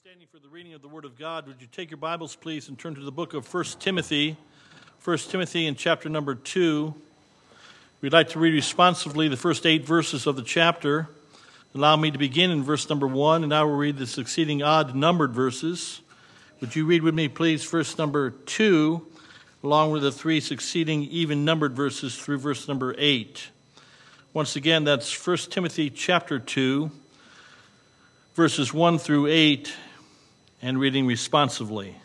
standing for the reading of the Word of God, would you take your Bibles, please, and turn to the book of 1 Timothy, 1 Timothy in chapter number 2. We'd like to read responsively the first eight verses of the chapter. Allow me to begin in verse number 1, and I will read the succeeding odd numbered verses. Would you read with me, please, verse number 2, along with the three succeeding even numbered verses through verse number 8. Once again, that's 1 Timothy chapter 2 verses 1 through 8 and reading responsively.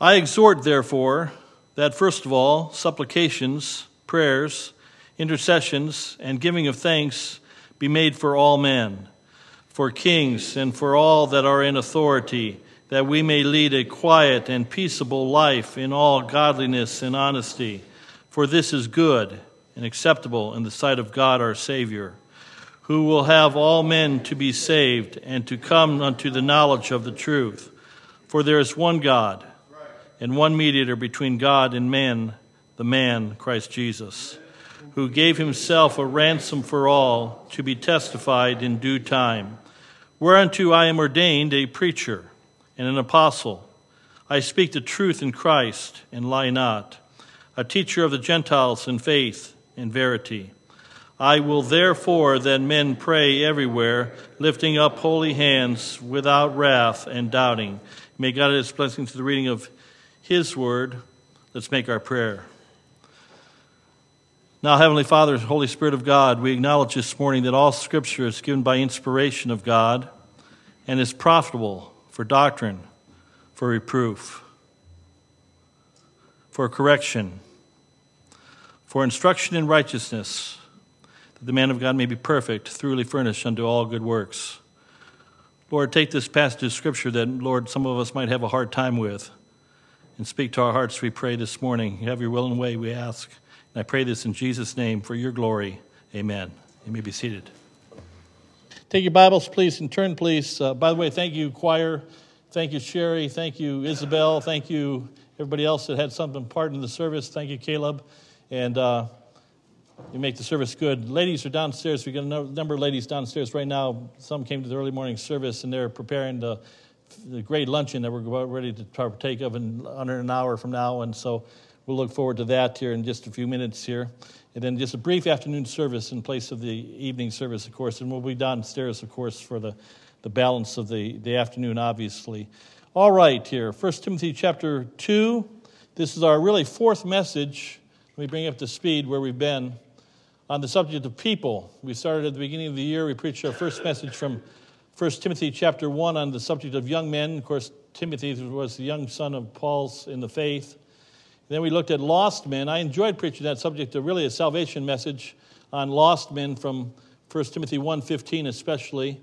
I exhort, therefore, that first of all, supplications, prayers, intercessions, and giving of thanks be made for all men, for kings, and for all that are in authority, that we may lead a quiet and peaceable life in all godliness and honesty. For this is good and acceptable in the sight of God our Savior who will have all men to be saved and to come unto the knowledge of the truth. For there is one God and one mediator between God and men, the man, Christ Jesus, who gave himself a ransom for all to be testified in due time. Whereunto I am ordained a preacher and an apostle. I speak the truth in Christ and lie not, a teacher of the Gentiles in faith and verity. I will therefore that men pray everywhere, lifting up holy hands without wrath and doubting. May God add his blessing to the reading of his word. Let's make our prayer. Now, Heavenly Father, Holy Spirit of God, we acknowledge this morning that all Scripture is given by inspiration of God and is profitable for doctrine, for reproof, for correction, for instruction in righteousness that the man of God may be perfect, thoroughly furnished unto all good works. Lord, take this passage of Scripture that, Lord, some of us might have a hard time with and speak to our hearts, we pray this morning. Have your will and way, we ask. And I pray this in Jesus' name for your glory. Amen. You may be seated. Take your Bibles, please, and turn, please. Uh, by the way, thank you, choir. Thank you, Sherry. Thank you, Isabel. Thank you, everybody else that had something part in the service. Thank you, Caleb. And uh, you make the service good. Ladies are downstairs. We've got a number of ladies downstairs right now. Some came to the early morning service, and they're preparing the, the great luncheon that we're about ready to partake of in under an hour from now. And so we'll look forward to that here in just a few minutes here. And then just a brief afternoon service in place of the evening service, of course. And we'll be downstairs, of course, for the, the balance of the, the afternoon, obviously. All right, here, 1 Timothy chapter 2. This is our really fourth message. Let me bring up to speed where we've been on the subject of people. We started at the beginning of the year. We preached our first message from 1 Timothy chapter 1 on the subject of young men. Of course, Timothy was the young son of Paul's in the faith. Then we looked at lost men. I enjoyed preaching that subject, of really a salvation message on lost men from 1 Timothy 1.15 especially.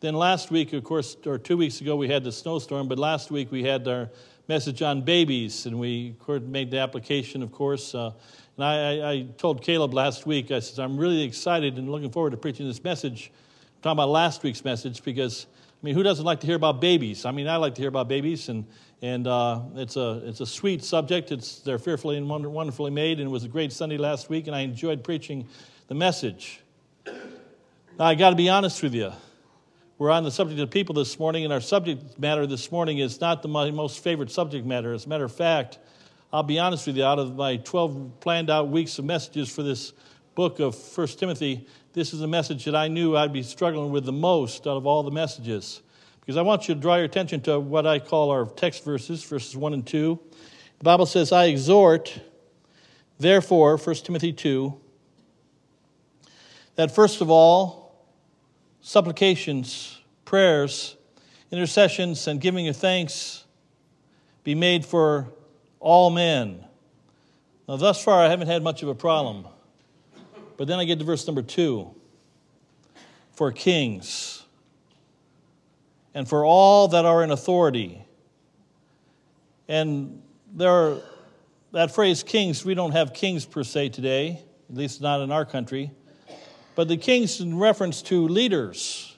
Then last week, of course, or two weeks ago, we had the snowstorm, but last week we had our message on babies, and we made the application, of course, uh, and I, I, told Caleb last week, I said, I'm really excited and looking forward to preaching this message. I'm talking about last week's message because, I mean, who doesn't like to hear about babies? I mean, I like to hear about babies, and, and uh, it's, a, it's a sweet subject. It's, they're fearfully and wonderfully made, and it was a great Sunday last week, and I enjoyed preaching the message. Now, I got to be honest with you. We're on the subject of people this morning, and our subject matter this morning is not the most favorite subject matter. As a matter of fact, I'll be honest with you, out of my 12 planned out weeks of messages for this book of 1 Timothy, this is a message that I knew I'd be struggling with the most out of all the messages. Because I want you to draw your attention to what I call our text verses, verses 1 and 2. The Bible says, I exhort, therefore, 1 Timothy 2, that first of all, supplications, prayers, intercessions, and giving of thanks be made for all men. Now, thus far, I haven't had much of a problem. But then I get to verse number two for kings and for all that are in authority. And there are, that phrase kings, we don't have kings per se today, at least not in our country. But the kings in reference to leaders.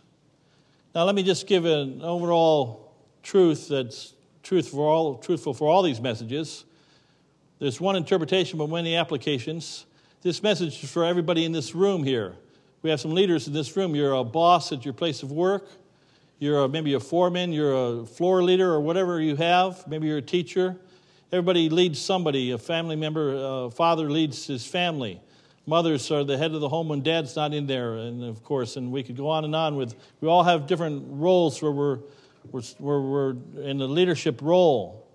Now, let me just give an overall truth that's truth for all, truthful for all these messages. There's one interpretation, but many applications. This message is for everybody in this room here. We have some leaders in this room. You're a boss at your place of work. You're a, maybe a foreman, you're a floor leader, or whatever you have. Maybe you're a teacher. Everybody leads somebody. A family member, a father leads his family. Mothers are the head of the home when dad's not in there, and of course, and we could go on and on with. We all have different roles where we're, we're, where we're in a leadership role.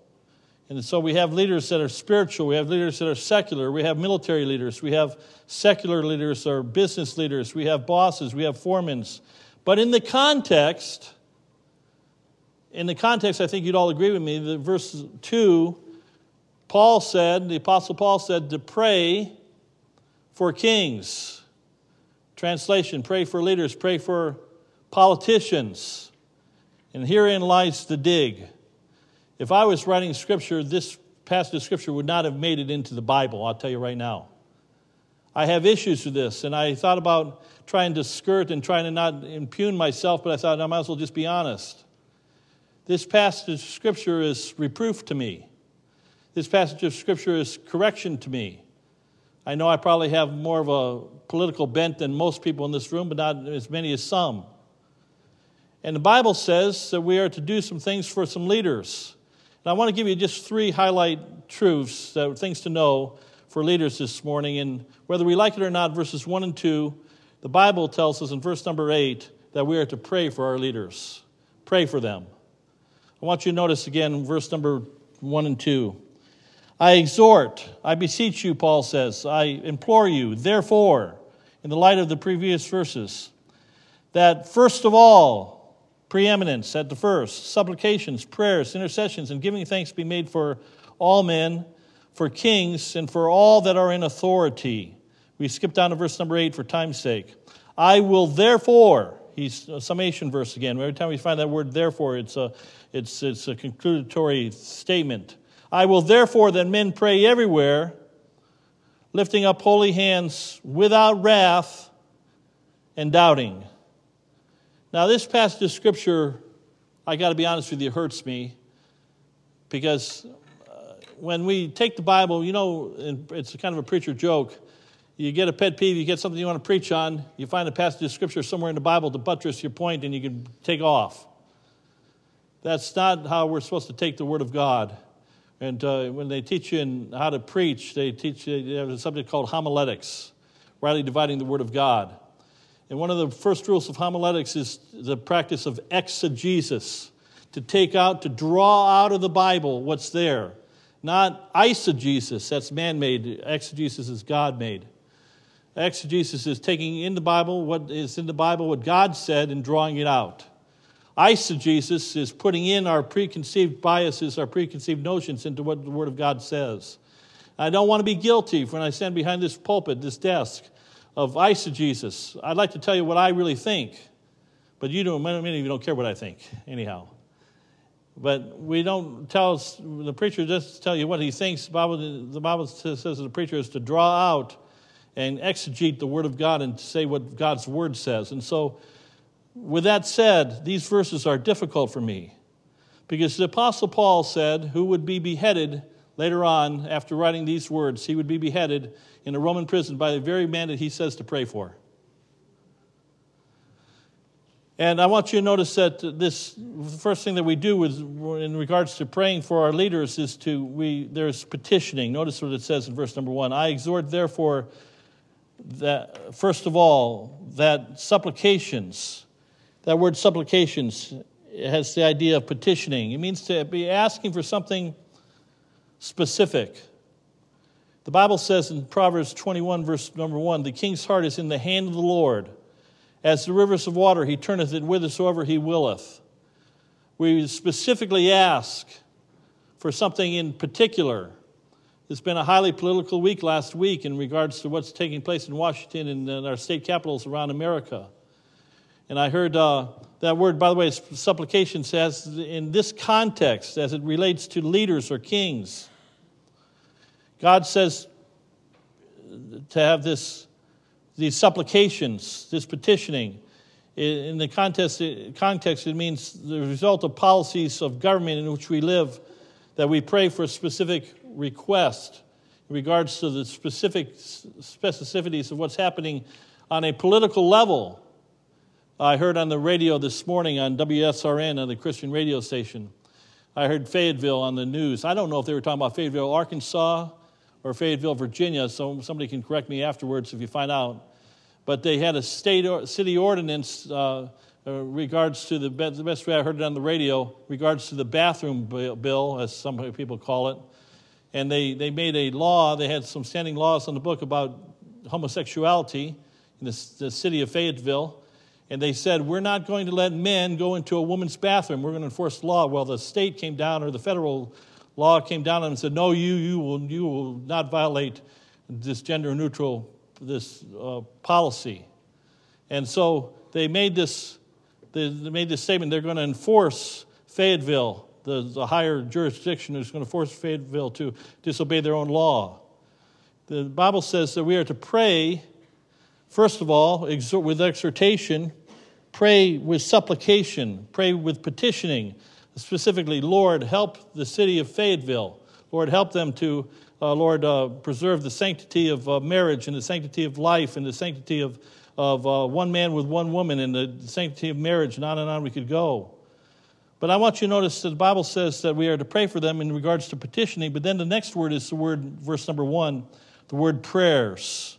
And so we have leaders that are spiritual, we have leaders that are secular, we have military leaders, we have secular leaders or business leaders, we have bosses, we have foremen. But in the context, in the context, I think you'd all agree with me, that verse 2, Paul said, the Apostle Paul said, to pray for kings. Translation, pray for leaders, pray for politicians. And herein lies the dig. If I was writing scripture, this passage of scripture would not have made it into the Bible, I'll tell you right now. I have issues with this, and I thought about trying to skirt and trying to not impugn myself, but I thought I might as well just be honest. This passage of scripture is reproof to me. This passage of scripture is correction to me. I know I probably have more of a political bent than most people in this room, but not as many as some. And the Bible says that we are to do some things for some leaders. And I want to give you just three highlight truths, that, things to know for leaders this morning. And whether we like it or not, verses 1 and 2, the Bible tells us in verse number 8 that we are to pray for our leaders. Pray for them. I want you to notice again verse number 1 and 2. I exhort, I beseech you, Paul says, I implore you, therefore, in the light of the previous verses, that first of all, preeminence at the first, supplications, prayers, intercessions, and giving thanks be made for all men, for kings, and for all that are in authority. We skip down to verse number eight for time's sake. I will therefore, he's a summation verse again. Every time we find that word therefore, it's a, it's, it's a concludatory statement. I will therefore that men pray everywhere, lifting up holy hands without wrath and doubting. Now, this passage of Scripture, I got to be honest with you, hurts me because uh, when we take the Bible, you know, it's kind of a preacher joke. You get a pet peeve, you get something you want to preach on, you find a passage of Scripture somewhere in the Bible to buttress your point, and you can take off. That's not how we're supposed to take the Word of God. And uh, when they teach you in how to preach, they teach you, they have a subject called homiletics, rightly dividing the Word of God. And one of the first rules of homiletics is the practice of exegesis to take out, to draw out of the Bible what's there. Not eisegesis, that's man made. Exegesis is God made. Exegesis is taking in the Bible what is in the Bible, what God said, and drawing it out. Eisegesis is putting in our preconceived biases, our preconceived notions into what the Word of God says. I don't want to be guilty when I stand behind this pulpit, this desk, of eisegesis. I'd like to tell you what I really think, but you don't, many of you don't care what I think, anyhow. But we don't tell the preacher just tell you what he thinks. The Bible, the Bible says the preacher is to draw out and exegete the Word of God and say what God's Word says. And so, with that said, these verses are difficult for me because the Apostle Paul said, who would be beheaded later on after writing these words, he would be beheaded in a Roman prison by the very man that he says to pray for. And I want you to notice that this first thing that we do with, in regards to praying for our leaders is to we there's petitioning. Notice what it says in verse number one. I exhort therefore that first of all that supplications, that word supplications has the idea of petitioning. It means to be asking for something specific. The Bible says in Proverbs 21, verse number 1 the king's heart is in the hand of the Lord. As the rivers of water, he turneth it whithersoever he willeth. We specifically ask for something in particular. It's been a highly political week last week in regards to what's taking place in Washington and in our state capitals around America. And I heard uh, that word, by the way, supplication says in this context, as it relates to leaders or kings God says uh, to have this, these supplications, this petitioning. In the context, uh, context, it means the result of policies of government in which we live that we pray for a specific request in regards to the specific specificities of what's happening on a political level. I heard on the radio this morning on WSRN, on the Christian radio station, I heard Fayetteville on the news. I don't know if they were talking about Fayetteville, Arkansas, or Fayetteville, Virginia, so somebody can correct me afterwards if you find out. But they had a state or, city ordinance uh, uh, regards to the, the best way I heard it on the radio, regards to the bathroom bill, as some people call it. And they, they made a law, they had some standing laws on the book about homosexuality in the, the city of Fayetteville and they said, We're not going to let men go into a woman's bathroom. We're going to enforce the law. Well, the state came down, or the federal law came down and said, No, you, you, will, you will not violate this gender neutral this uh, policy. And so they made this, they made this statement they're going to enforce Fayetteville, the, the higher jurisdiction is going to force Fayetteville to disobey their own law. The Bible says that we are to pray First of all, with exhortation, pray with supplication, pray with petitioning. Specifically, Lord, help the city of Fayetteville. Lord, help them to, uh, Lord, uh, preserve the sanctity of uh, marriage and the sanctity of life and the sanctity of, of uh, one man with one woman and the sanctity of marriage, and on and on we could go. But I want you to notice that the Bible says that we are to pray for them in regards to petitioning, but then the next word is the word, verse number one, the word prayers.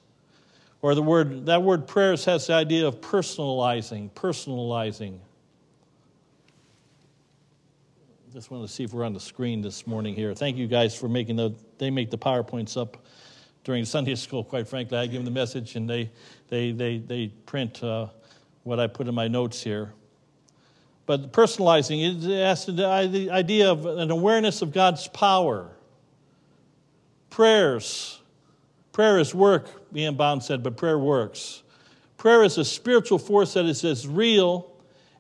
Or the word, that word prayers has the idea of personalizing, personalizing. Just wanted to see if we're on the screen this morning here. Thank you guys for making the, they make the PowerPoints up during Sunday school, quite frankly. I give them the message and they, they, they, they print uh, what I put in my notes here. But personalizing, it has the idea of an awareness of God's power. Prayers, Prayer is work, Ian Bound said, but prayer works. Prayer is a spiritual force that is as real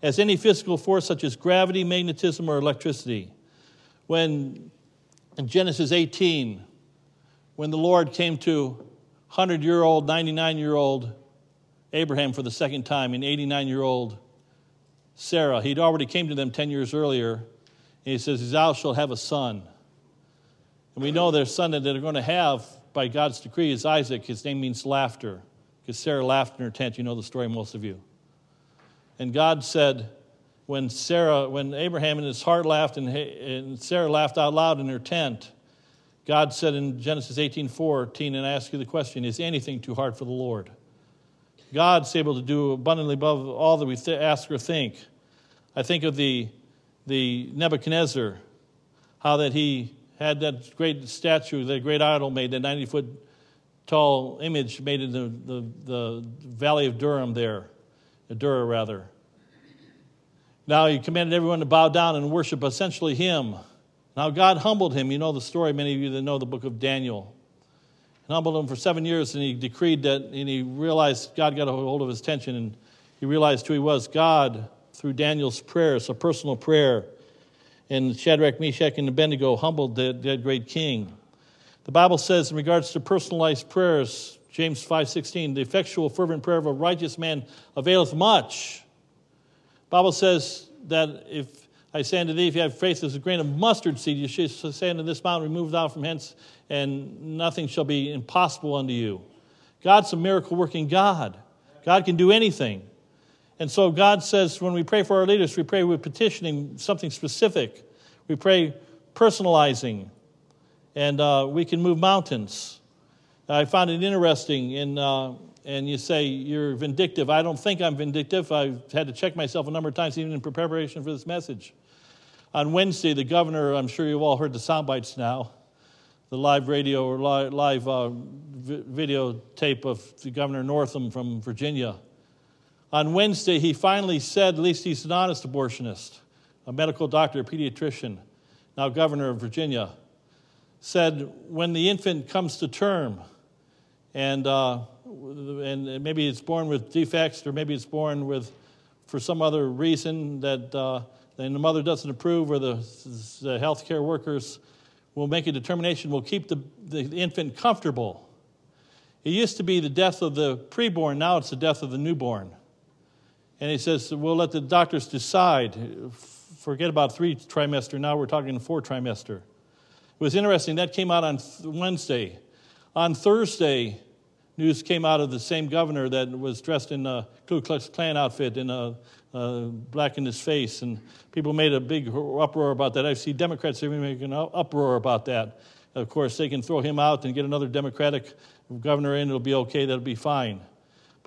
as any physical force, such as gravity, magnetism, or electricity. When in Genesis 18, when the Lord came to 100 year old, 99 year old Abraham for the second time, and 89 year old Sarah, he'd already came to them 10 years earlier, and he says, Thou shalt have a son. And we know their son that they're going to have by God's decree is Isaac. His name means laughter because Sarah laughed in her tent. You know the story, most of you. And God said, when Sarah, when Abraham in his heart laughed and, and Sarah laughed out loud in her tent, God said in Genesis 18 14, and I ask you the question, is anything too hard for the Lord? God's able to do abundantly above all that we th- ask or think. I think of the, the Nebuchadnezzar, how that he had that great statue, that great idol made, that 90 foot tall image made in the, the, the valley of Durham there, uh, Dura rather. Now he commanded everyone to bow down and worship essentially him. Now God humbled him. You know the story, many of you that know the book of Daniel. He humbled him for seven years and he decreed that, and he realized God got a hold of his attention and he realized who he was. God, through Daniel's prayers, a personal prayer, and Shadrach, Meshach, and Abednego humbled the, the great king. The Bible says in regards to personalized prayers, James 5:16, the effectual fervent prayer of a righteous man availeth much. The Bible says that if I say unto thee, if you have faith as a grain of mustard seed, you shall say unto this mountain, remove thou from hence, and nothing shall be impossible unto you. God's a miracle working God. God can do anything. And so God says when we pray for our leaders, we pray with petitioning something specific. We pray personalizing, and uh, we can move mountains. I found it interesting, in, uh, and you say you're vindictive. I don't think I'm vindictive. I've had to check myself a number of times, even in preparation for this message. On Wednesday, the governor, I'm sure you've all heard the sound bites now, the live radio or live, uh, video tape of the Governor Northam from Virginia on Wednesday, he finally said, at least he's an honest abortionist, a medical doctor, a pediatrician, now governor of Virginia, said, when the infant comes to term, and, uh, and maybe it's born with defects, or maybe it's born with, for some other reason that uh, the mother doesn't approve, or the, the health care workers will make a determination, will keep the, the infant comfortable. It used to be the death of the preborn, now it's the death of the newborn. And he says, we'll let the doctors decide. Forget about three trimester. Now we're talking four trimester. It was interesting. That came out on Wednesday. On Thursday, news came out of the same governor that was dressed in a Ku Klux Klan outfit and a, a black in his face, and people made a big uproar about that. I see Democrats even making an uproar about that. Of course, they can throw him out and get another Democratic governor in. It'll be okay. That'll be fine.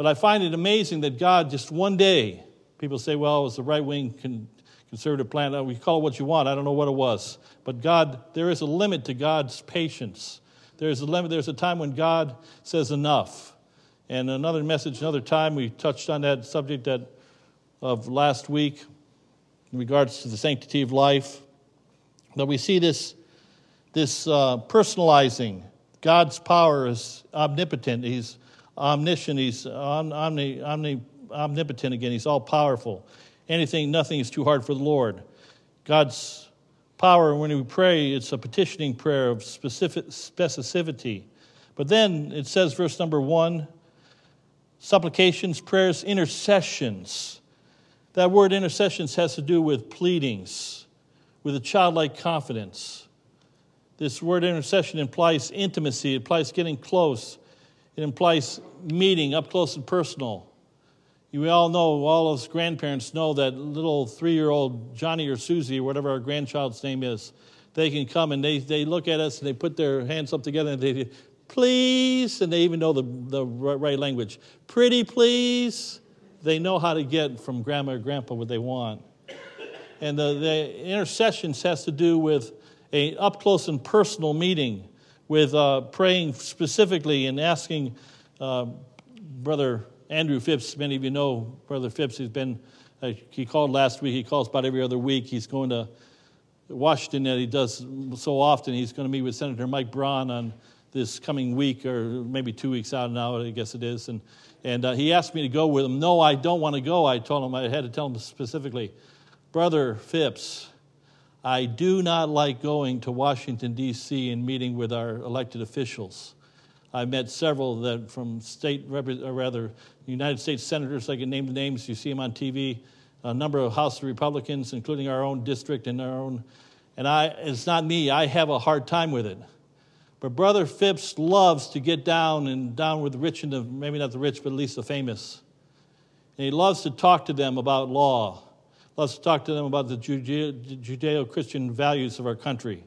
But I find it amazing that God, just one day, people say, well, it was the right wing conservative plan. We call it what you want. I don't know what it was. But God, there is a limit to God's patience. There's a limit. There's a time when God says enough. And another message, another time, we touched on that subject that of last week in regards to the sanctity of life. That we see this, this uh, personalizing. God's power is omnipotent. He's omniscient. He's omni, omni, omnipotent again. He's all powerful anything, nothing is too hard for the Lord. God's power, when we pray, it's a petitioning prayer of specific specificity. But then it says, verse number one, supplications, prayers, intercessions. That word intercessions has to do with pleadings, with a childlike confidence. This word intercession implies intimacy, it implies getting close, it implies meeting up close and personal. We all know, all of us grandparents know that little three year old Johnny or Susie, or whatever our grandchild's name is, they can come and they, they look at us and they put their hands up together and they, say, please, and they even know the, the right language. Pretty please. They know how to get from grandma or grandpa what they want. And the, the intercessions has to do with a up close and personal meeting, with uh, praying specifically and asking uh, Brother Andrew Phipps, many of you know Brother Phipps. He's been, uh, he called last week. He calls about every other week. He's going to Washington, that he does so often. He's going to meet with Senator Mike Braun on this coming week, or maybe two weeks out now, I guess it is. And, and uh, he asked me to go with him. No, I don't want to go. I told him, I had to tell him specifically, Brother Phipps, I do not like going to Washington, D.C. and meeting with our elected officials. I met several that from state, or rather, United States senators. I can name the names. You see them on TV. A number of House Republicans, including our own district and our own. And I, it's not me. I have a hard time with it. But Brother Phipps loves to get down and down with the rich and the, maybe not the rich, but at least the famous. And he loves to talk to them about law. To talk to them about the Judeo Christian values of our country.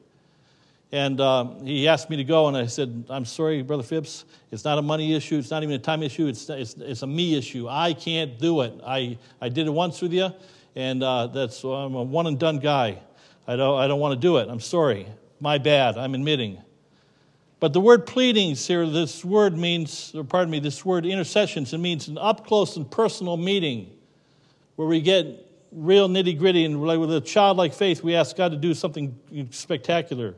And um, he asked me to go, and I said, I'm sorry, Brother Phipps, it's not a money issue, it's not even a time issue, it's, it's, it's a me issue. I can't do it. I, I did it once with you, and uh, that's, I'm a one and done guy. I don't, I don't want to do it. I'm sorry. My bad. I'm admitting. But the word pleadings here, this word means, or pardon me, this word intercessions, it means an up close and personal meeting where we get real nitty gritty and with a childlike faith, we ask God to do something spectacular.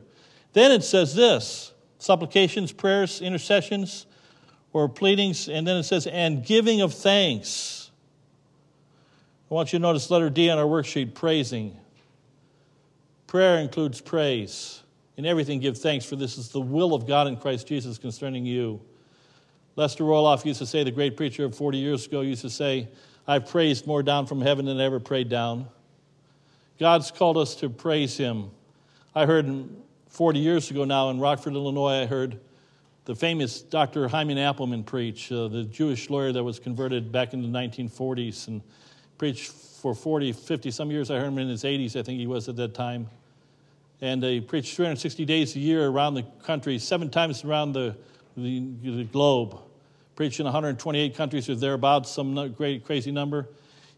Then it says this supplications, prayers, intercessions, or pleadings, and then it says, and giving of thanks. I want you to notice letter D on our worksheet praising. Prayer includes praise. In everything, give thanks, for this is the will of God in Christ Jesus concerning you. Lester Roloff used to say, the great preacher of 40 years ago used to say, I've praised more down from heaven than I ever prayed down. God's called us to praise Him. I heard 40 years ago now in Rockford, Illinois, I heard the famous Dr. Hyman Appleman preach, uh, the Jewish lawyer that was converted back in the 1940s and preached for 40, 50 some years. I heard him in his 80s, I think he was at that time. And he preached 360 days a year around the country, seven times around the, the, the globe, preached in 128 countries or thereabouts, some great crazy number.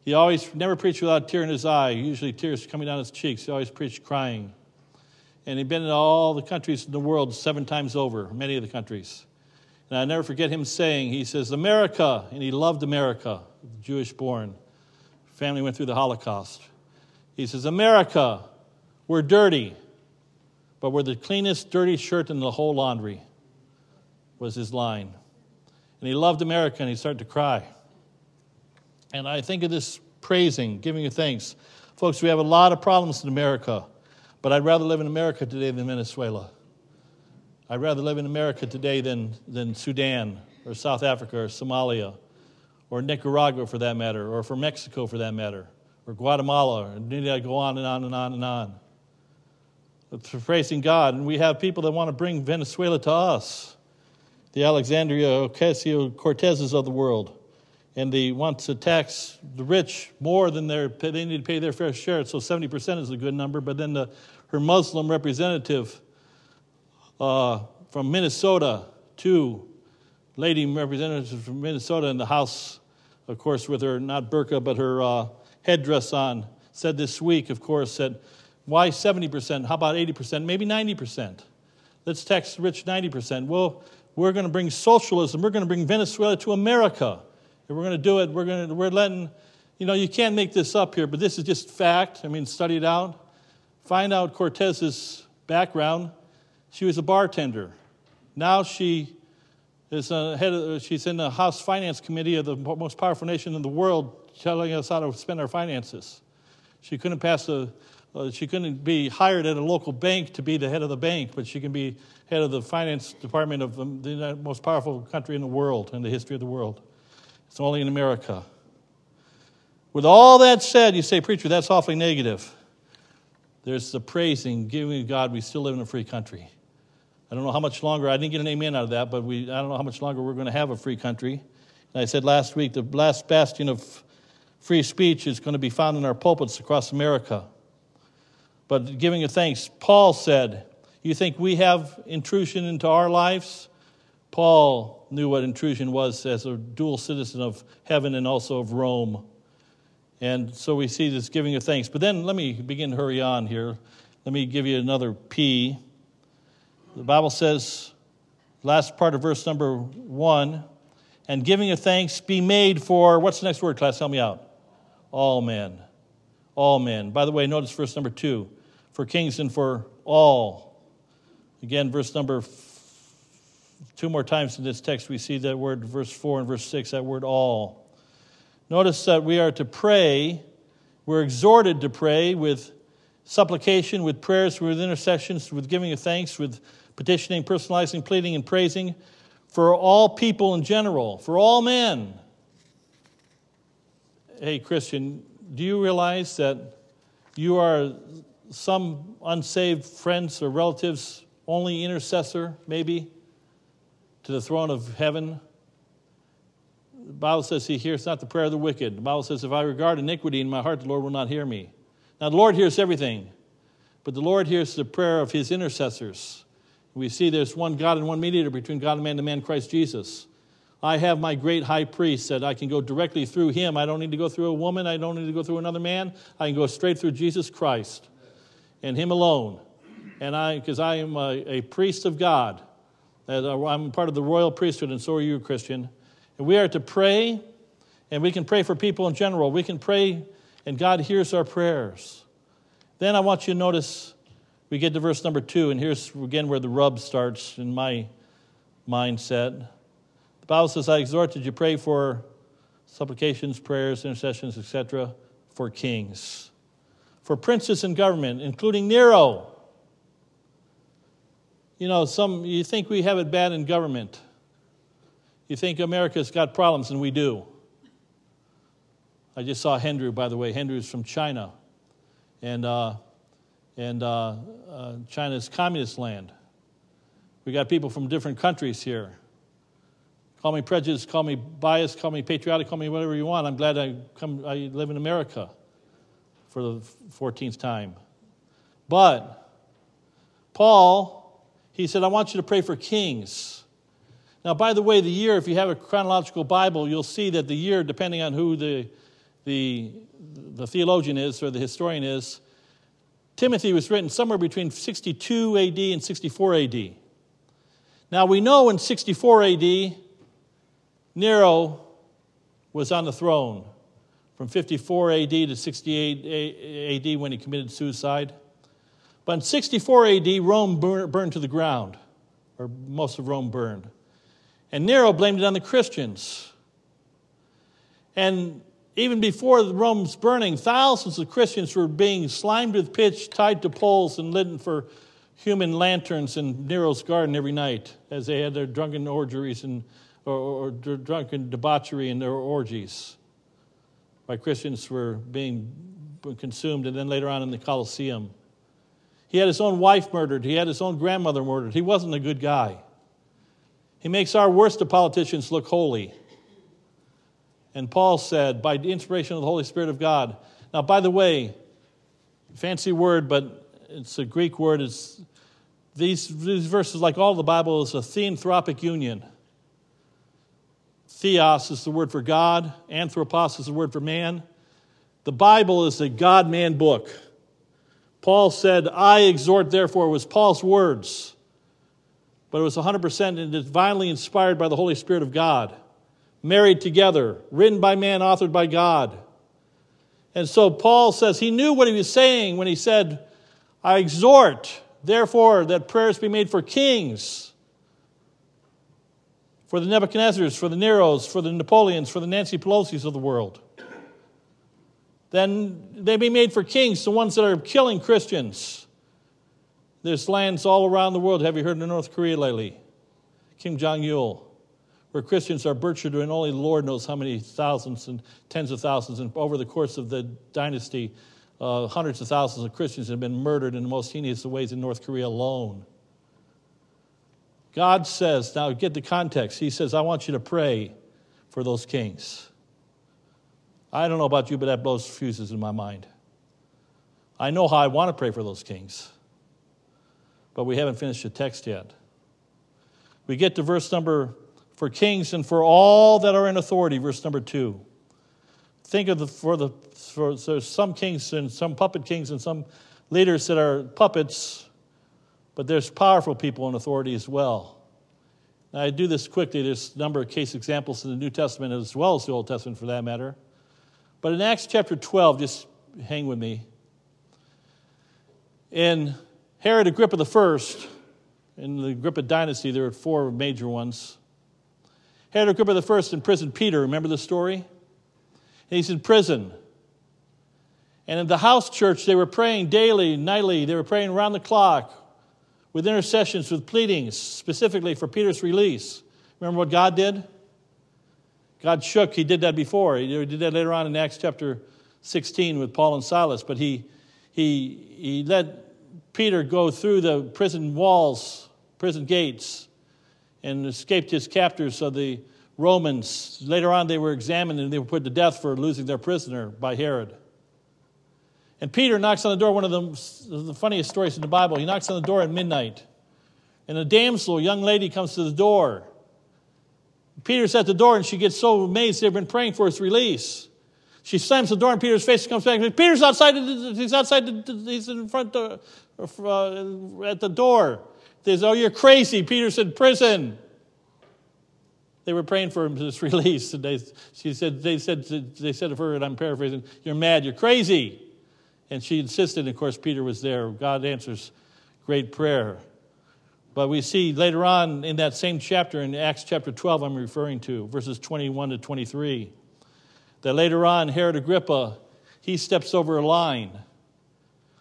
He always never preached without a tear in his eye, usually tears coming down his cheeks. He always preached crying and he'd been in all the countries in the world seven times over, many of the countries. And I never forget him saying, he says, America, and he loved America, Jewish born. Family went through the Holocaust. He says, America, we're dirty, but we're the cleanest dirty shirt in the whole laundry, was his line. And he loved America, and he started to cry. And I think of this praising, giving you thanks. Folks, we have a lot of problems in America. But I'd rather live in America today than Venezuela. I'd rather live in America today than, than Sudan or South Africa or Somalia or Nicaragua for that matter, or for Mexico for that matter, or Guatemala, and need I go on and on and on and on. But praising God, and we have people that want to bring Venezuela to us. The Alexandria Ocasio Cortezes of the world. And they want to tax the rich more than they need to pay their fair share. So 70% is a good number. But then the, her Muslim representative uh, from Minnesota, two lady representatives from Minnesota in the House, of course, with her, not burqa, but her uh, headdress on, said this week, of course, that why 70%? How about 80%? Maybe 90%. Let's tax the rich 90%. Well, we're going to bring socialism. We're going to bring Venezuela to America. And we're going to do it. We're going to, we're letting, you know, you can't make this up here, but this is just fact. I mean, study it out. Find out Cortez's background. She was a bartender. Now she is a head of, she's in the House Finance Committee of the most powerful nation in the world, telling us how to spend our finances. She couldn't pass a, uh, she couldn't be hired at a local bank to be the head of the bank, but she can be head of the finance department of the most powerful country in the world, in the history of the world. It's only in America. With all that said, you say, Preacher, that's awfully negative. There's the praising, giving God, we still live in a free country. I don't know how much longer, I didn't get an amen out of that, but we, I don't know how much longer we're going to have a free country. And I said last week, the last bastion of free speech is going to be found in our pulpits across America. But giving a thanks, Paul said, You think we have intrusion into our lives? Paul knew what intrusion was as a dual citizen of heaven and also of Rome. And so we see this giving of thanks. But then let me begin to hurry on here. Let me give you another P. The Bible says, last part of verse number one, and giving of thanks be made for, what's the next word, class? Help me out. All men. All men. By the way, notice verse number two for kings and for all. Again, verse number two more times in this text, we see that word, verse four and verse six, that word all. Notice that we are to pray, we're exhorted to pray with supplication, with prayers, with intercessions, with giving of thanks, with petitioning, personalizing, pleading, and praising for all people in general, for all men. Hey, Christian, do you realize that you are some unsaved friends or relatives' only intercessor, maybe, to the throne of heaven? The Bible says he hears not the prayer of the wicked. The Bible says, if I regard iniquity in my heart, the Lord will not hear me. Now, the Lord hears everything, but the Lord hears the prayer of his intercessors. We see there's one God and one mediator between God and man, the man Christ Jesus. I have my great high priest that I can go directly through him. I don't need to go through a woman. I don't need to go through another man. I can go straight through Jesus Christ and him alone. And I, because I am a, a, priest of God, uh, I'm part of the royal priesthood, and so are you, Christian. And we are to pray, and we can pray for people in general. We can pray, and God hears our prayers. Then I want you to notice we get to verse number two, and here's again where the rub starts in my mindset. The Bible says, I exhort that you pray for supplications, prayers, intercessions, etc., for kings, for princes in government, including Nero. You know, some you think we have it bad in government. You think America's got problems, and we do. I just saw Hendrew, by the way. Hendrew's from China. And uh, and uh, uh, China's communist land. We got people from different countries here. Call me prejudiced, call me biased, call me patriotic, call me whatever you want. I'm glad I come. I live in America for the 14th time. But Paul, he said, I want you to pray for kings. Now, by the way, the year, if you have a chronological Bible, you'll see that the year, depending on who the, the, the theologian is or the historian is, Timothy was written somewhere between 62 AD and 64 AD. Now we know in 64 AD, Nero was on the throne from 54 AD to 68 AD when he committed suicide. But in 64 AD, Rome burned to the ground, or most of Rome burned. And Nero blamed it on the Christians. And even before the Rome's burning, thousands of Christians were being slimed with pitch, tied to poles, and lit for human lanterns in Nero's garden every night as they had their drunken orgies and or, or drunken debauchery and their orgies. Why Christians were being consumed, and then later on in the Colosseum. He had his own wife murdered. He had his own grandmother murdered. He wasn't a good guy. He makes our worst of politicians look holy. And Paul said, by the inspiration of the Holy Spirit of God. Now, by the way, fancy word, but it's a Greek word. It's, these, these verses, like all the Bible, is a theanthropic union. Theos is the word for God, anthropos is the word for man. The Bible is a God man book. Paul said, I exhort, therefore, was Paul's words, but it was 100% and divinely inspired by the Holy Spirit of God, married together, written by man, authored by God. And so Paul says he knew what he was saying when he said, I exhort, therefore, that prayers be made for kings, for the Nebuchadnezzars, for the Neros, for the Napoleons, for the Nancy Pelosi's of the world. Then they be made for kings, the ones that are killing Christians. There's lands all around the world. Have you heard of North Korea lately? Kim Jong il, where Christians are butchered, and only the Lord knows how many thousands and tens of thousands. And over the course of the dynasty, uh, hundreds of thousands of Christians have been murdered in the most heinous ways in North Korea alone. God says, now get the context. He says, I want you to pray for those kings. I don't know about you, but that blows fuses in my mind. I know how I want to pray for those kings, but we haven't finished the text yet. We get to verse number for kings and for all that are in authority, verse number two. Think of the for the for there's some kings and some puppet kings and some leaders that are puppets, but there's powerful people in authority as well. Now I do this quickly. There's a number of case examples in the New Testament as well as the Old Testament for that matter. But in Acts chapter 12, just hang with me. In Herod Agrippa I, in the Agrippa dynasty, there were four major ones. Herod Agrippa I imprisoned Peter. Remember the story? He's in prison. And in the house church, they were praying daily, nightly. They were praying around the clock with intercessions, with pleadings, specifically for Peter's release. Remember what God did? God shook. He did that before. He did that later on in Acts chapter 16 with Paul and Silas. But he, he, he let Peter go through the prison walls, prison gates, and escaped his captors of the Romans. Later on, they were examined and they were put to death for losing their prisoner by Herod. And Peter knocks on the door, one of the, the funniest stories in the Bible. He knocks on the door at midnight. And a damsel, a young lady, comes to the door. Peter's at the door and she gets so amazed they've been praying for his release. She slams the door in Peter's face and comes back. Peter's outside. He's outside. He's in front of, uh, at the door. They says, "Oh, you're crazy." Peter's in prison. They were praying for his release. And they, she said, they said, they said of her, and I'm paraphrasing, "You're mad. You're crazy." And she insisted. Of course, Peter was there. God answers great prayer. But we see later on in that same chapter, in Acts chapter 12, I'm referring to, verses 21 to 23, that later on, Herod Agrippa, he steps over a line.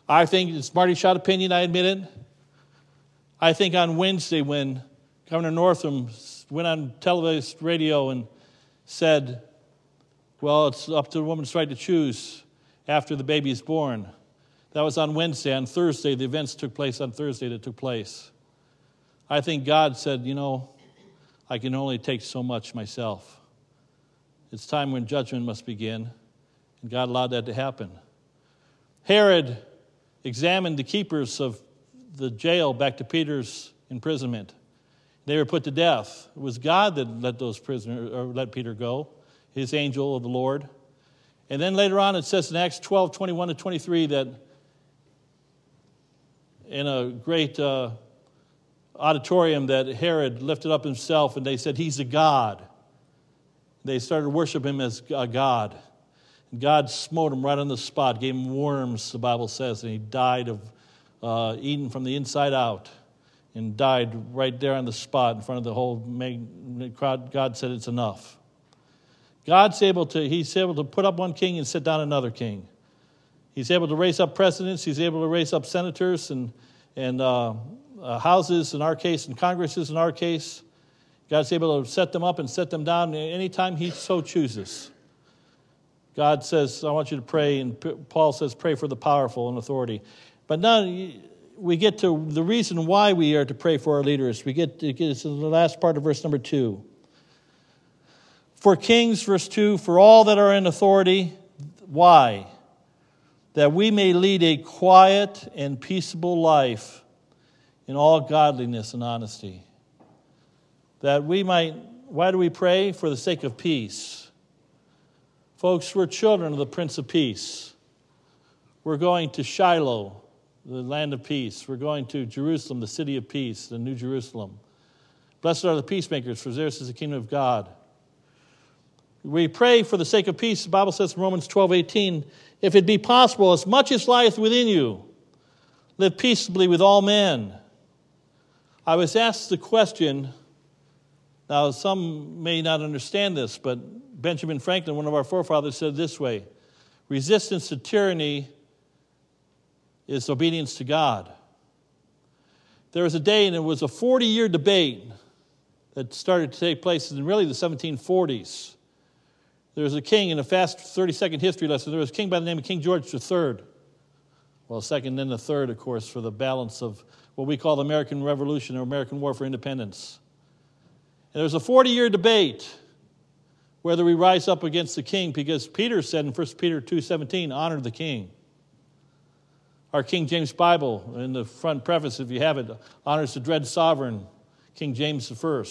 I think it's Marty Shott opinion, I admit it. I think on Wednesday, when Governor Northam went on televised radio and said, Well, it's up to the woman's right to choose after the baby is born. That was on Wednesday. On Thursday, the events took place on Thursday that took place. I think God said, you know, I can only take so much myself. It's time when judgment must begin. And God allowed that to happen. Herod examined the keepers of the jail back to Peter's imprisonment. They were put to death. It was God that let those prisoners or let Peter go, his angel of the Lord. And then later on it says in Acts 12, 21 to 23 that in a great uh, auditorium that Herod lifted up himself and they said, He's a God. They started worshiping him as a God. And God smote him right on the spot, gave him worms, the Bible says, and he died of uh, eaten from the inside out and died right there on the spot in front of the whole crowd. God said, It's enough. God's able to, he's able to put up one king and sit down another king. He's able to raise up presidents, he's able to raise up senators and, and uh, uh, houses in our case and congresses in our case. God's able to set them up and set them down anytime He so chooses. God says, I want you to pray, and Paul says, pray for the powerful and authority. But now, we get to the reason why we are to pray for our leaders. We get to get to the last part of verse number two. For kings, verse 2, for all that are in authority. Why? That we may lead a quiet and peaceable life in all godliness and honesty. That we might, why do we pray? For the sake of peace. Folks, we're children of the Prince of Peace. We're going to Shiloh the land of peace. We're going to Jerusalem, the city of peace, the New Jerusalem. Blessed are the peacemakers, for theirs is the kingdom of God. We pray for the sake of peace. The Bible says in Romans 12 18, if it be possible, as much as lieth within you, live peaceably with all men. I was asked the question, now some may not understand this, but Benjamin Franklin, one of our forefathers, said this way resistance to tyranny is obedience to God. There was a day, and it was a 40 year debate that started to take place in really the 1740s. There was a king in a fast 30 second history lesson. There was a king by the name of King George III. Well, second, then the third, of course, for the balance of what we call the American Revolution or American War for Independence. And there was a 40 year debate whether we rise up against the king because Peter said in 1 Peter 2:17, honor the king. Our King James Bible, in the front preface, if you have it, honors the dread sovereign, King James I.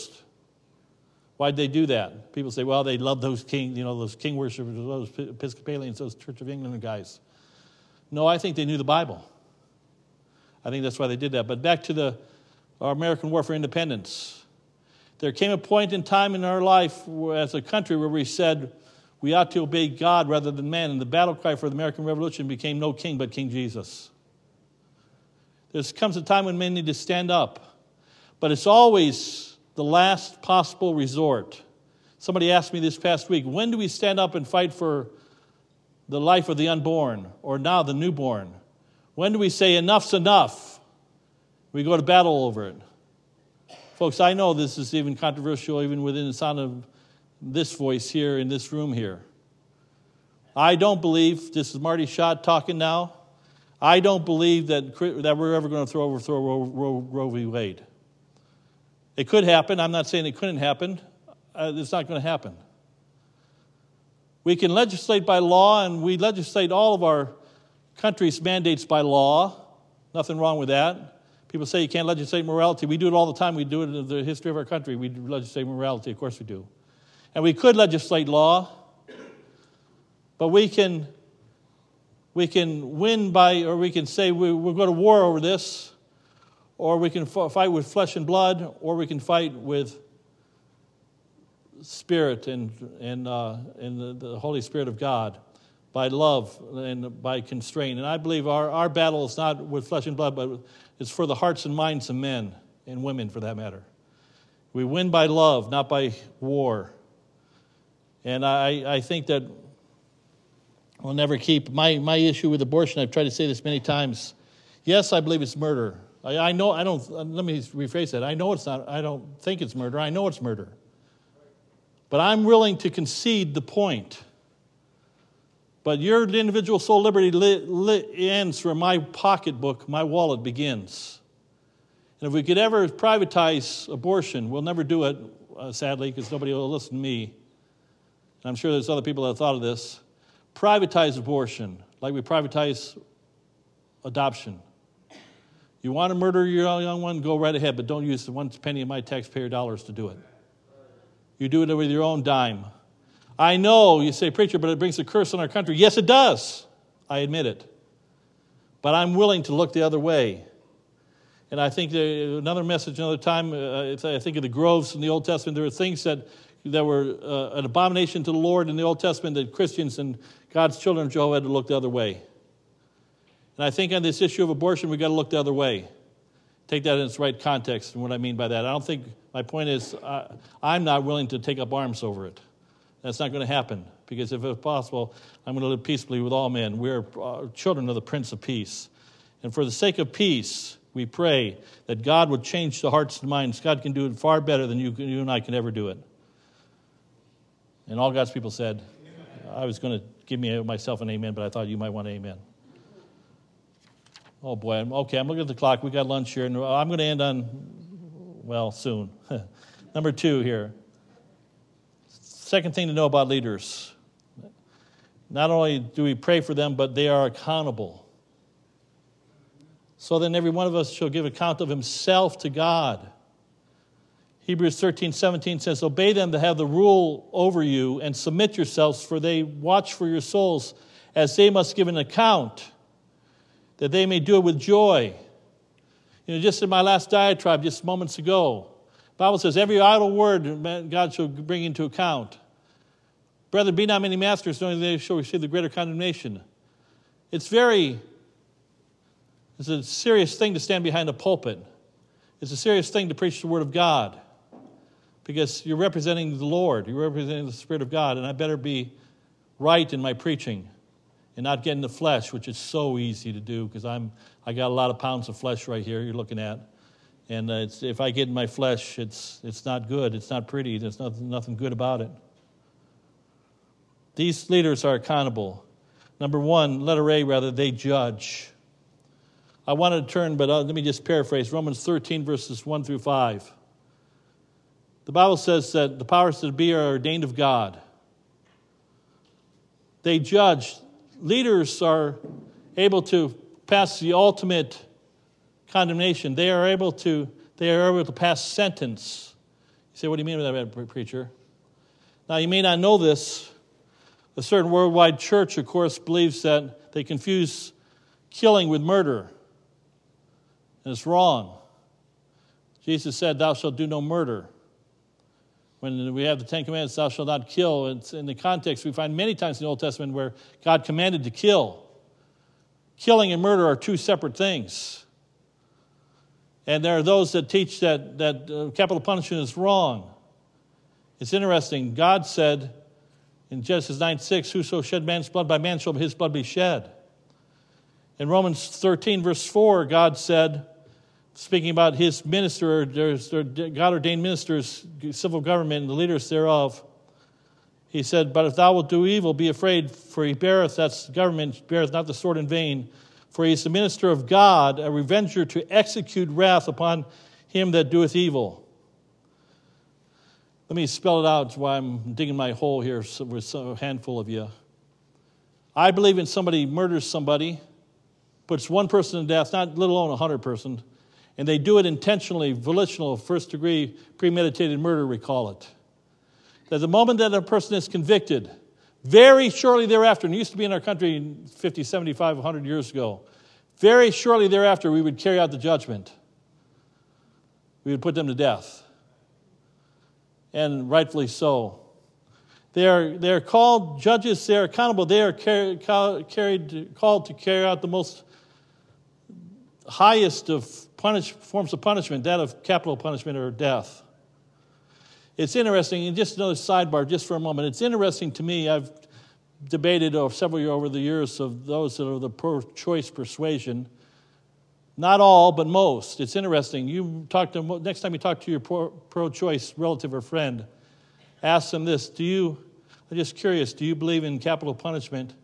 Why'd they do that? People say, well, they love those king, you know, those king worshippers, those Episcopalians, those Church of England guys. No, I think they knew the Bible. I think that's why they did that. But back to the our American War for Independence. There came a point in time in our life as a country where we said, we ought to obey God rather than man. And the battle cry for the American Revolution became no king but King Jesus. There comes a time when men need to stand up, but it's always the last possible resort. Somebody asked me this past week when do we stand up and fight for the life of the unborn or now the newborn? When do we say enough's enough? We go to battle over it. Folks, I know this is even controversial, even within the sound of this voice here in this room here. I don't believe, this is Marty Shott talking now, I don't believe that, that we're ever going to throw overthrow Roe, v. Wade. It could happen. I'm not saying it couldn't happen. Uh, it's not going to happen. We can legislate by law, and we legislate all of our country's mandates by law. Nothing wrong with that. People say you can't legislate morality. We do it all the time. We do it in the history of our country. We legislate morality. Of course we do. And we could legislate law, but we can, we can win by, or we can say we, we'll go to war over this, or we can fight with flesh and blood, or we can fight with spirit and, and, uh, and the, the Holy Spirit of God by love and by constraint. And I believe our, our battle is not with flesh and blood, but it's for the hearts and minds of men and women for that matter. We win by love, not by war. And I, I think that we'll never keep my, my issue with abortion. I've tried to say this many times. Yes, I believe it's murder. I, know, I don't, let me rephrase that. I know it's not, I don't think it's murder. I know it's murder. But I'm willing to concede the point. But your individual soul liberty li, li, ends where my pocketbook, my wallet begins. And if we could ever privatize abortion, we'll never do it, uh, sadly, because nobody will listen to me. And I'm sure there's other people that have thought of this. Privatize abortion, like we privatize adoption. You want to murder your young one, go right ahead, but don't use the one penny of my taxpayer dollars to do it. You do it with your own dime. I know you say, preacher, but it brings a curse on our country. Yes, it does. I admit it. But I'm willing to look the other way. And I think another message another time, uh, I think of the groves in the Old Testament, there were things that that were uh, an abomination to the Lord in the Old Testament that Christians and God's children of Jehovah had to look the other way. And I think on this issue of abortion, we've got to look the other way. Take that in its right context and what I mean by that. I don't think, my point is, uh, I'm not willing to take up arms over it. That's not going to happen because if it's possible, I'm going to live peaceably with all men. We're uh, children of the Prince of Peace. And for the sake of peace, we pray that God would change the hearts and minds. God can do it far better than you, you and I can ever do it. And all God's people said, I was going to give me myself an amen, but I thought you might want an amen. Oh boy, okay, I'm looking at the clock. We got lunch here, and I'm going to end on, well, soon. Number two here. Second thing to know about leaders not only do we pray for them, but they are accountable. So then every one of us shall give account of himself to God. Hebrews 13, 17 says, Obey them that have the rule over you and submit yourselves, for they watch for your souls, as they must give an account, that they may do it with joy. You know, just in my last diatribe, just moments ago, Bible says, Every idle word God shall bring into account. Brethren, be not many masters, knowing they shall receive the greater condemnation. It's very, it's a serious thing to stand behind a pulpit. It's a serious thing to preach the word of God because you're representing the Lord, you're representing the Spirit of God, and I better be right in my preaching and not get in the flesh, which is so easy to do because I'm I got a lot of pounds of flesh right here you're looking at, and uh, if I get in my flesh, it's it's not good, it's not pretty, there's nothing nothing good about it. These leaders are accountable. Number one, letter A, rather, they judge. I wanted to turn, but uh, let me just paraphrase Romans 13, verses 1 through 5. The Bible says that the powers that be are ordained of God. They judge. Leaders are able to pass the ultimate condemnation. They are able to, they are able to pass sentence. You say, what do you mean by that, preacher? Now, you may not know this. A certain worldwide church, of course, believes that they confuse killing with murder. And it's wrong. Jesus said, Thou shalt do no murder. When we have the Ten Commandments, thou shalt not kill, it's in the context we find many times in the Old Testament where God commanded to kill. Killing and murder are two separate things. And there are those that teach that, that uh, capital punishment is wrong. It's interesting. God said in Genesis 9 6, Whoso shed man's blood, by man shall his blood be shed. In Romans 13, verse 4, God said, speaking about his minister, or God ordained ministers, civil government, and the leaders thereof. He said, But if thou wilt do evil, be afraid, for he beareth, that's government, beareth not the sword in vain. For he is the minister of God, a revenger to execute wrath upon him that doeth evil. Let me spell it out while I'm digging my hole here with a handful of you. I believe in somebody murders somebody, puts one person to death, not let alone a hundred person, and they do it intentionally, volitional, first degree premeditated murder, we call it. That the moment that a person is convicted, very shortly thereafter, and it used to be in our country 50, 75, 100 years ago, very shortly thereafter, we would carry out the judgment. We would put them to death. And rightfully so. They are, they are called judges, they are accountable, they are carried, carried, called to carry out the most highest of punish, forms of punishment, that of capital punishment or death. It's interesting, and just another sidebar, just for a moment. It's interesting to me, I've debated over several years over the years of those that are the pro choice persuasion. Not all, but most. It's interesting. You talk to next time you talk to your pro choice relative or friend, ask them this Do you, I'm just curious, do you believe in capital punishment?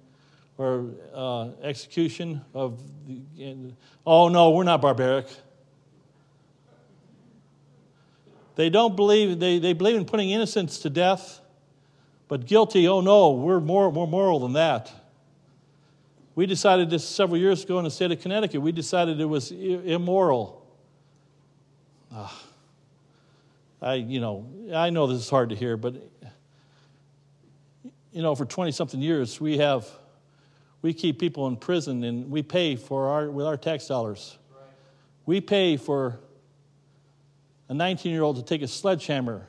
Or uh, execution of the, oh no we're not barbaric. They don't believe they, they believe in putting innocents to death but guilty oh no we're more, more moral than that. We decided this several years ago in the state of connecticut we decided it was immoral. Ah, i you know i know this is hard to hear but you know for 20 something years we have we keep people in prison and we pay for our with our tax dollars. We pay for a 19 year old to take a sledgehammer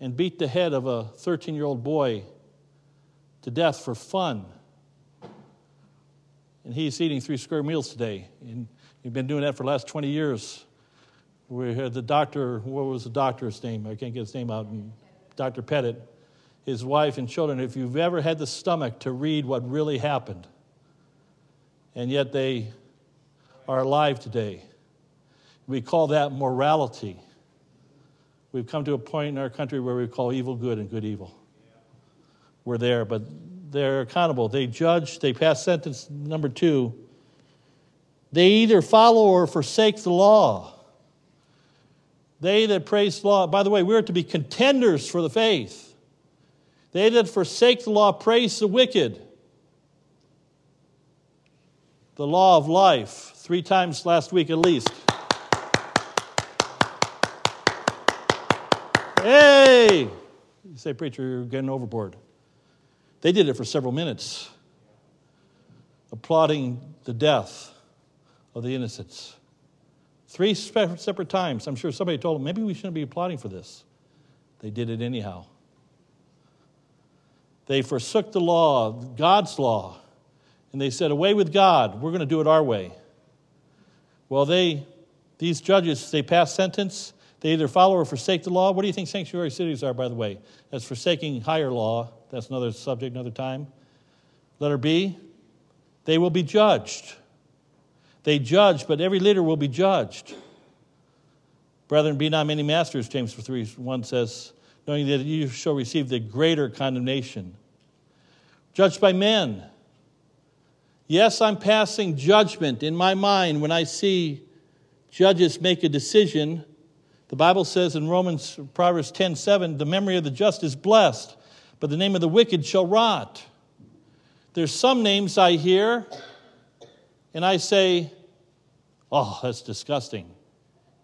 and beat the head of a 13 year old boy to death for fun. And he's eating three square meals today. And he's been doing that for the last 20 years. We had the doctor, what was the doctor's name? I can't get his name out. Dr. Petit his wife and children, if you've ever had the stomach to read what really happened, and yet they are alive today. We call that morality. We've come to a point in our country where we call evil good and good evil. We're there, but they're accountable. They judge, they pass sentence number two. They either follow or forsake the law. They that praise law, by the way, we're to be contenders for the faith. They that forsake the law praise the wicked. The law of life, three times last week at least. Hey! You say, Preacher, you're getting overboard. They did it for several minutes, applauding the death of the innocents. Three separate times. I'm sure somebody told them, maybe we shouldn't be applauding for this. They did it anyhow. They forsook the law, God's law, and they said, Away with God, we're going to do it our way. Well, they, these judges, they pass sentence. They either follow or forsake the law. What do you think sanctuary cities are, by the way? That's forsaking higher law. That's another subject, another time. Letter B, they will be judged. They judge, but every leader will be judged. Brethren, be not many masters, James 3 1 says, knowing that you shall receive the greater condemnation. Judged by men. Yes, I'm passing judgment in my mind when I see judges make a decision. The Bible says in Romans, Proverbs 10 7, the memory of the just is blessed, but the name of the wicked shall rot. There's some names I hear and I say, oh, that's disgusting.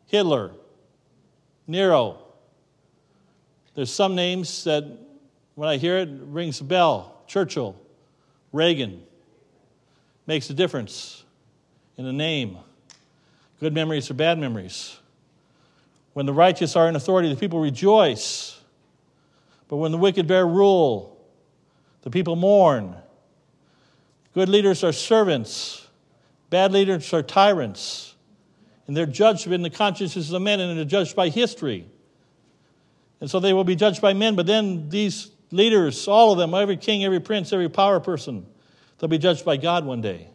Hitler, Nero. There's some names that when I hear it, it rings a bell. Churchill, Reagan. Makes a difference in a name. Good memories or bad memories. When the righteous are in authority, the people rejoice. But when the wicked bear rule, the people mourn. Good leaders are servants. Bad leaders are tyrants, and they're judged in the consciences of men, and they're judged by history. And so they will be judged by men, but then these leaders, all of them, every king, every prince, every power person, they'll be judged by God one day.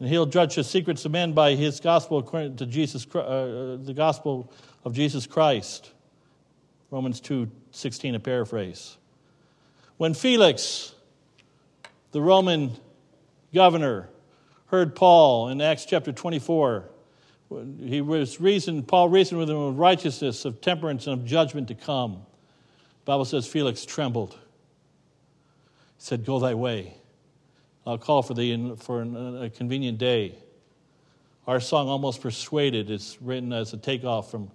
And he'll judge the secrets of men by his gospel according to Jesus, uh, the gospel of Jesus Christ. Romans 2 16, a paraphrase. When Felix, the Roman governor heard Paul in Acts chapter 24. He was reasoned, Paul reasoned with him of righteousness, of temperance, and of judgment to come. Bible says Felix trembled. He said, Go thy way. I'll call for thee for a convenient day. Our song, Almost Persuaded, is written as a takeoff from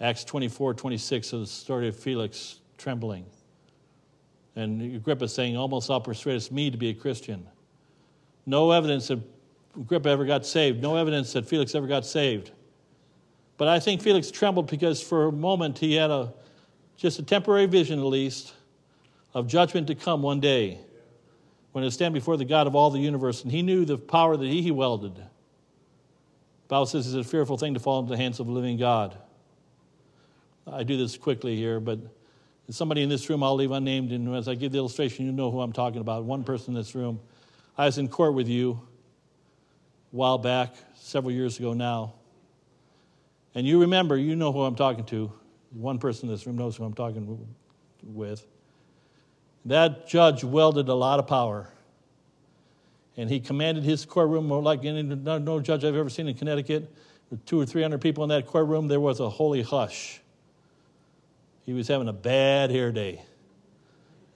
Acts 24 26 of the story of Felix trembling. And Agrippa saying, Almost thou persuadest me to be a Christian. No evidence that Agrippa ever got saved. No evidence that Felix ever got saved. But I think Felix trembled because for a moment he had a just a temporary vision, at least, of judgment to come one day when he'll stand before the God of all the universe. And he knew the power that he wielded. The Bible says it's a fearful thing to fall into the hands of a living God. I do this quickly here, but somebody in this room I'll leave unnamed, and as I give the illustration, you know who I'm talking about. One person in this room I was in court with you a while back, several years ago now. And you remember, you know who I'm talking to. One person in this room knows who I'm talking with. That judge wielded a lot of power. And he commanded his courtroom like any no, judge I've ever seen in Connecticut. With two or three hundred people in that courtroom, there was a holy hush. He was having a bad hair day.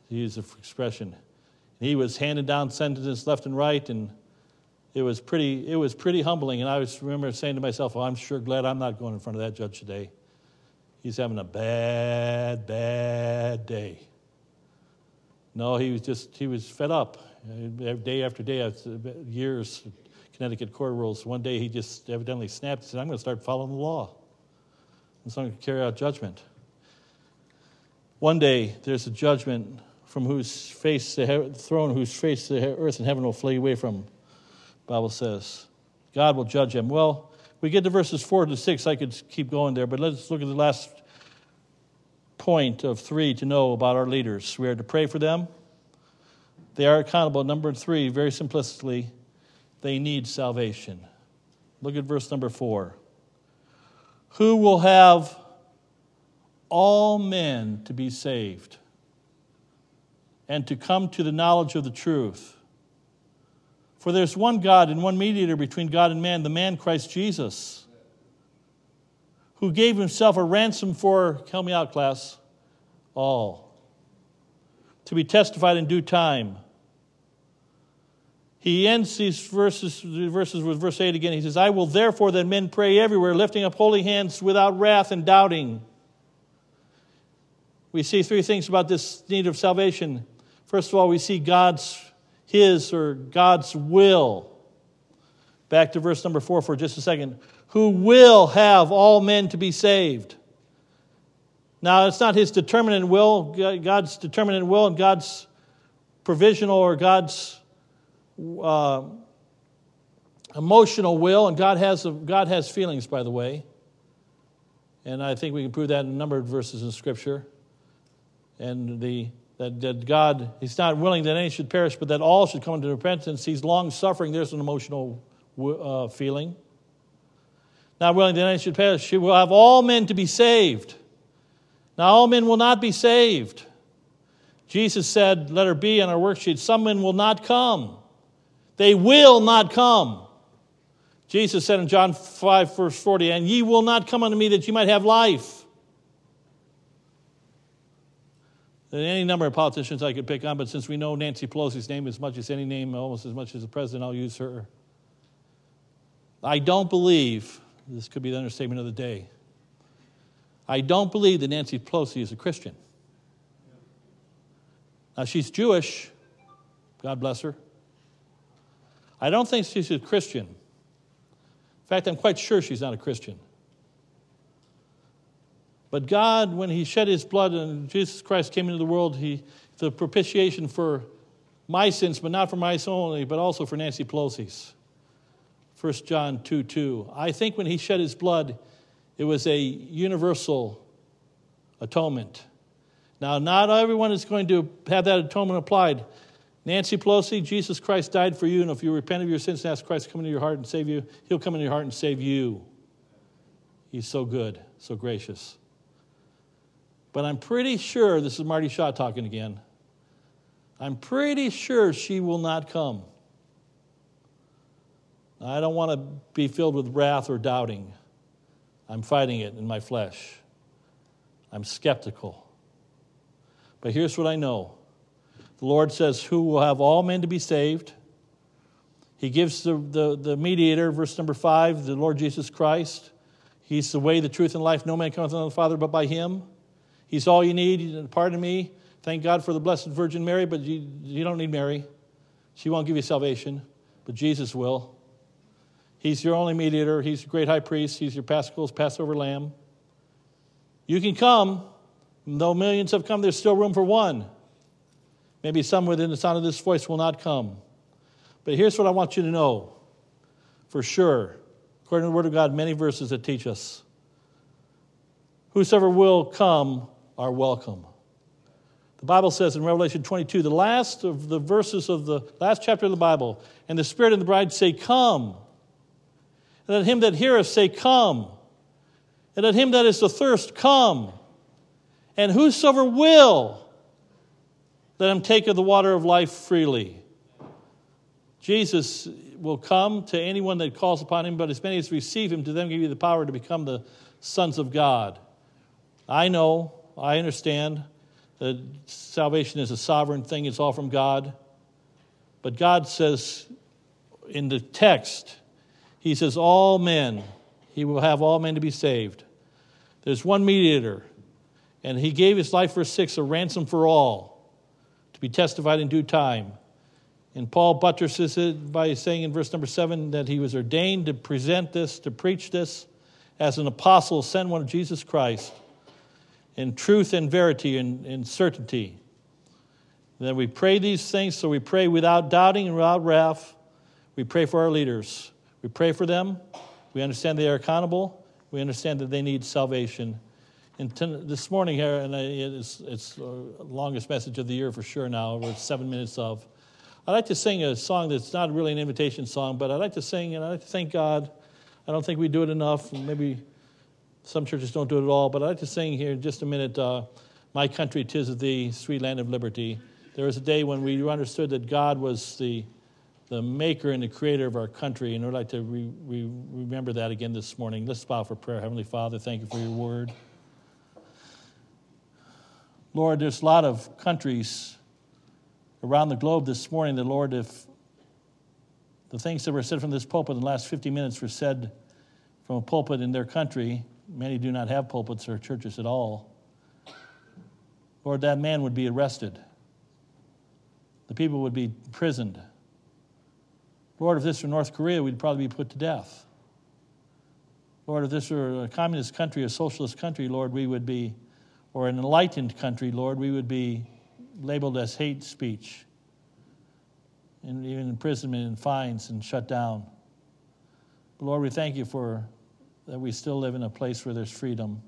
To use the expression. And He was handing down sentences left and right, and it was pretty, it was pretty humbling. And I was remember saying to myself, well, I'm sure glad I'm not going in front of that judge today. He's having a bad, bad day. No, he was just, he was fed up. Uh, day after day, uh, years, Connecticut court rules. One day he just evidently snapped and said, I'm going to start following the law. And so I'm going to carry out judgment. One day, there's a judgment from whose face the throne, whose face the earth and heaven will flee away from. Bible says, God will judge him. Well, we get to verses four to six. I could keep going there, but let's look at the last point of three to know about our leaders. We are to pray for them. They are accountable. Number three, very simplistically, they need salvation. Look at verse number four. Who will have all men to be saved? and to come to the knowledge of the truth. For there's one God and one mediator between God and man, the man Christ Jesus, who gave himself a ransom for, help me out, class, all, to be testified in due time. He ends these verses, verses with verse 8 again. He says, I will therefore that men pray everywhere, lifting up holy hands without wrath and doubting. We see three things about this need of salvation. First of all, we see God's, His or God's will. Back to verse number four for just a second. Who will have all men to be saved. Now, it's not His determinate will, God's determinate will, and God's provisional or God's uh, emotional will, and God has, God has feelings, by the way. And I think we can prove that in a number of verses in Scripture and the, that, that God, He's not willing that any should perish, but that all should come to repentance. He's long suffering. There's an emotional uh, feeling. Not willing that any should perish. He will have all men to be saved. Now, all men will not be saved. Jesus said, let her be on our worksheet, some men will not come. They will not come. Jesus said in John 5, verse 40, and ye will not come unto me that ye might have life. Any number of politicians I could pick on, but since we know Nancy Pelosi's name as much as any name, almost as much as the president, I'll use her. I don't believe, this could be the understatement of the day, I don't believe that Nancy Pelosi is a Christian. Now, she's Jewish, God bless her. I don't think she's a Christian. In fact, I'm quite sure she's not a Christian. But God, when He shed His blood and Jesus Christ came into the world, He the propitiation for my sins, but not for my sins only, but also for Nancy Pelosi's. 1 John 2 2. I think when He shed His blood, it was a universal atonement. Now, not everyone is going to have that atonement applied. Nancy Pelosi, Jesus Christ died for you, and if you repent of your sins and ask Christ to come into your heart and save you, He'll come into your heart and save you. He's so good, so gracious. But I'm pretty sure, this is Marty Shott talking again, I'm pretty sure she will not come. I don't want to be filled with wrath or doubting. I'm fighting it in my flesh. I'm skeptical. But here's what I know the Lord says, Who will have all men to be saved? He gives the, the, the mediator, verse number five, the Lord Jesus Christ. He's the way, the truth, and life. No man cometh unto the Father but by him. He's all you need. Pardon me. Thank God for the Blessed Virgin Mary, but you, you don't need Mary. She won't give you salvation, but Jesus will. He's your only mediator. He's your great high priest. He's your Paschal's Passover lamb. You can come. Though millions have come, there's still room for one. Maybe some within the sound of this voice will not come. But here's what I want you to know for sure. According to the Word of God, many verses that teach us. Whosoever will come are welcome. The Bible says in Revelation 22, the last of the verses of the last chapter of the Bible, and the Spirit and the bride say, Come. And let him that heareth say, Come. And let him that is athirst come. And whosoever will, let him take of the water of life freely. Jesus will come to anyone that calls upon him, but as many as receive him, to them give you the power to become the sons of God. I know I understand that salvation is a sovereign thing, it's all from God. But God says in the text, He says, All men, He will have all men to be saved. There's one mediator, and He gave His life for six, a ransom for all, to be testified in due time. And Paul buttresses it by saying in verse number seven that he was ordained to present this, to preach this as an apostle sent one of Jesus Christ in truth and verity and, and certainty. And then we pray these things, so we pray without doubting and without wrath. We pray for our leaders. We pray for them. We understand they are accountable. We understand that they need salvation. And this morning here, and it's, it's the longest message of the year for sure now, we're seven minutes of. I'd like to sing a song that's not really an invitation song, but I'd like to sing and I'd like to thank God. I don't think we do it enough. Maybe some churches don't do it at all, but I'd like to sing here in just a minute uh, My Country, Tis of Thee, Sweet Land of Liberty. There was a day when we understood that God was the, the maker and the creator of our country, and I'd like to re, re, remember that again this morning. Let's bow for prayer. Heavenly Father, thank you for your word. Lord, there's a lot of countries around the globe this morning that, Lord, if the things that were said from this pulpit in the last 50 minutes were said from a pulpit in their country, many do not have pulpits or churches at all. Lord, that man would be arrested. The people would be imprisoned. Lord, if this were North Korea, we'd probably be put to death. Lord, if this were a communist country, a socialist country, Lord, we would be, or an enlightened country, Lord, we would be labeled as hate speech, and even imprisonment and fines and shut down. But Lord, we thank you for that we still live in a place where there's freedom.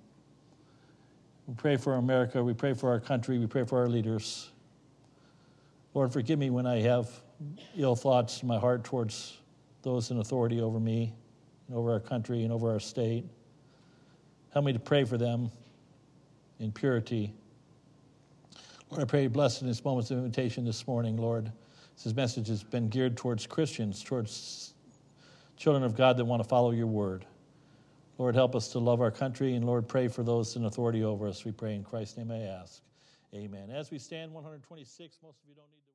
We pray for America. We pray for our country. We pray for our leaders. Lord, forgive me when I have ill thoughts in my heart towards those in authority over me, and over our country, and over our state. Help me to pray for them in purity. Lord, I pray you bless in this moment of invitation this morning, Lord. This message has been geared towards Christians, towards children of God that want to follow your word. Lord, help us to love our country, and Lord, pray for those in authority over us. We pray in Christ's name I ask. Amen. As we stand 126, most of you don't need